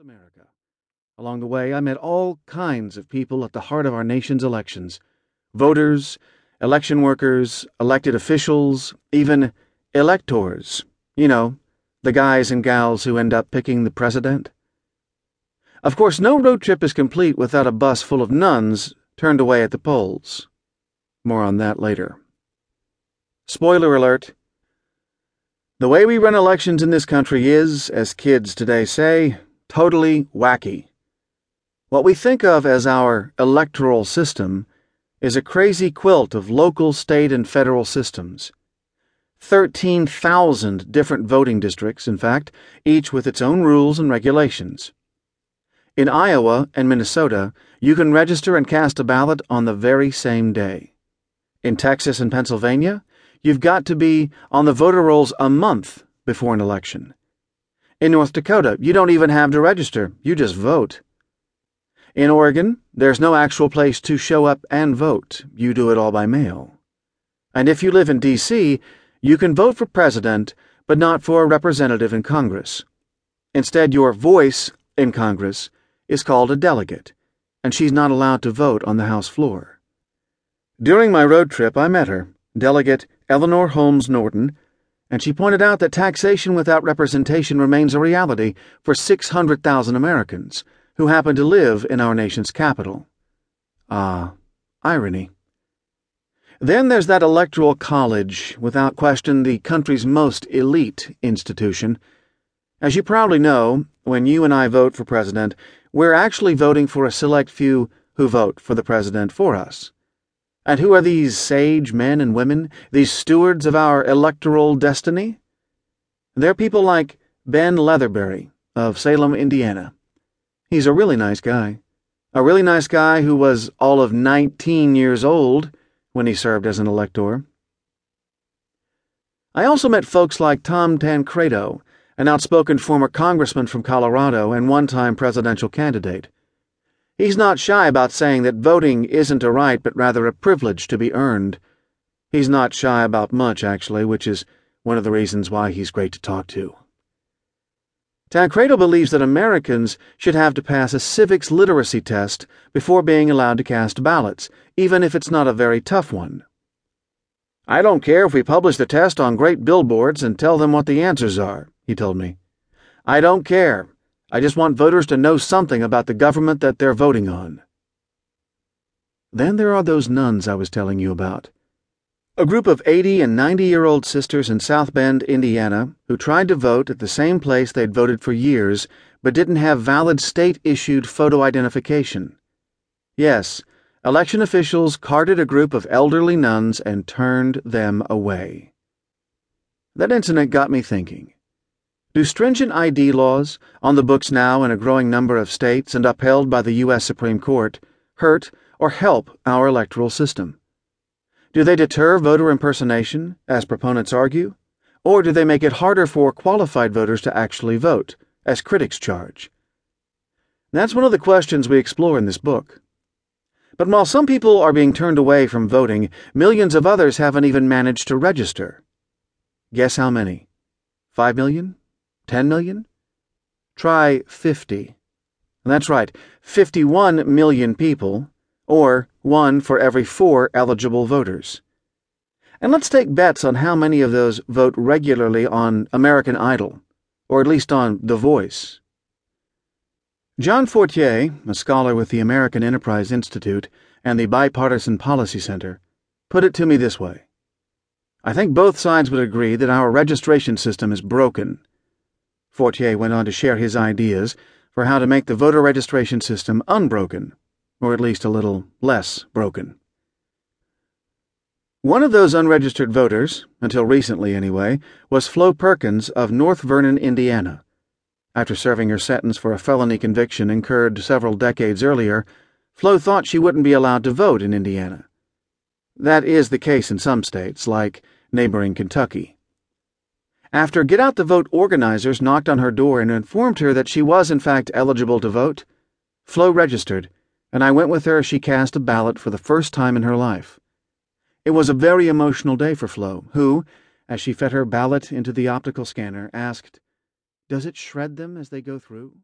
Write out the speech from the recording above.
America. Along the way, I met all kinds of people at the heart of our nation's elections voters, election workers, elected officials, even electors. You know, the guys and gals who end up picking the president. Of course, no road trip is complete without a bus full of nuns turned away at the polls. More on that later. Spoiler alert. The way we run elections in this country is, as kids today say, totally wacky. What we think of as our electoral system is a crazy quilt of local, state, and federal systems. 13,000 different voting districts, in fact, each with its own rules and regulations. In Iowa and Minnesota, you can register and cast a ballot on the very same day. In Texas and Pennsylvania, you've got to be on the voter rolls a month before an election. In North Dakota, you don't even have to register, you just vote. In Oregon, there's no actual place to show up and vote, you do it all by mail. And if you live in D.C., you can vote for president, but not for a representative in Congress. Instead, your voice in Congress is called a delegate, and she's not allowed to vote on the House floor. During my road trip, I met her, Delegate Eleanor Holmes Norton and she pointed out that taxation without representation remains a reality for 600,000 Americans who happen to live in our nation's capital. Ah, irony. Then there's that electoral college, without question the country's most elite institution. As you probably know, when you and I vote for president, we're actually voting for a select few who vote for the president for us. And who are these sage men and women, these stewards of our electoral destiny? They're people like Ben Leatherberry of Salem, Indiana. He's a really nice guy. A really nice guy who was all of 19 years old when he served as an elector. I also met folks like Tom Tancredo, an outspoken former congressman from Colorado and one time presidential candidate. He's not shy about saying that voting isn't a right but rather a privilege to be earned. He's not shy about much, actually, which is one of the reasons why he's great to talk to. Tancredo believes that Americans should have to pass a civics literacy test before being allowed to cast ballots, even if it's not a very tough one. I don't care if we publish the test on great billboards and tell them what the answers are, he told me. I don't care. I just want voters to know something about the government that they're voting on. Then there are those nuns I was telling you about. A group of 80 and 90 year old sisters in South Bend, Indiana, who tried to vote at the same place they'd voted for years but didn't have valid state issued photo identification. Yes, election officials carded a group of elderly nuns and turned them away. That incident got me thinking. Do stringent ID laws, on the books now in a growing number of states and upheld by the U.S. Supreme Court, hurt or help our electoral system? Do they deter voter impersonation, as proponents argue? Or do they make it harder for qualified voters to actually vote, as critics charge? That's one of the questions we explore in this book. But while some people are being turned away from voting, millions of others haven't even managed to register. Guess how many? Five million? 10 million? Try 50. That's right, 51 million people, or one for every four eligible voters. And let's take bets on how many of those vote regularly on American Idol, or at least on The Voice. John Fortier, a scholar with the American Enterprise Institute and the Bipartisan Policy Center, put it to me this way I think both sides would agree that our registration system is broken Fortier went on to share his ideas for how to make the voter registration system unbroken, or at least a little less broken. One of those unregistered voters, until recently anyway, was Flo Perkins of North Vernon, Indiana. After serving her sentence for a felony conviction incurred several decades earlier, Flo thought she wouldn't be allowed to vote in Indiana. That is the case in some states, like neighboring Kentucky. After Get Out the Vote organizers knocked on her door and informed her that she was in fact eligible to vote, Flo registered, and I went with her as she cast a ballot for the first time in her life. It was a very emotional day for Flo, who, as she fed her ballot into the optical scanner, asked, Does it shred them as they go through?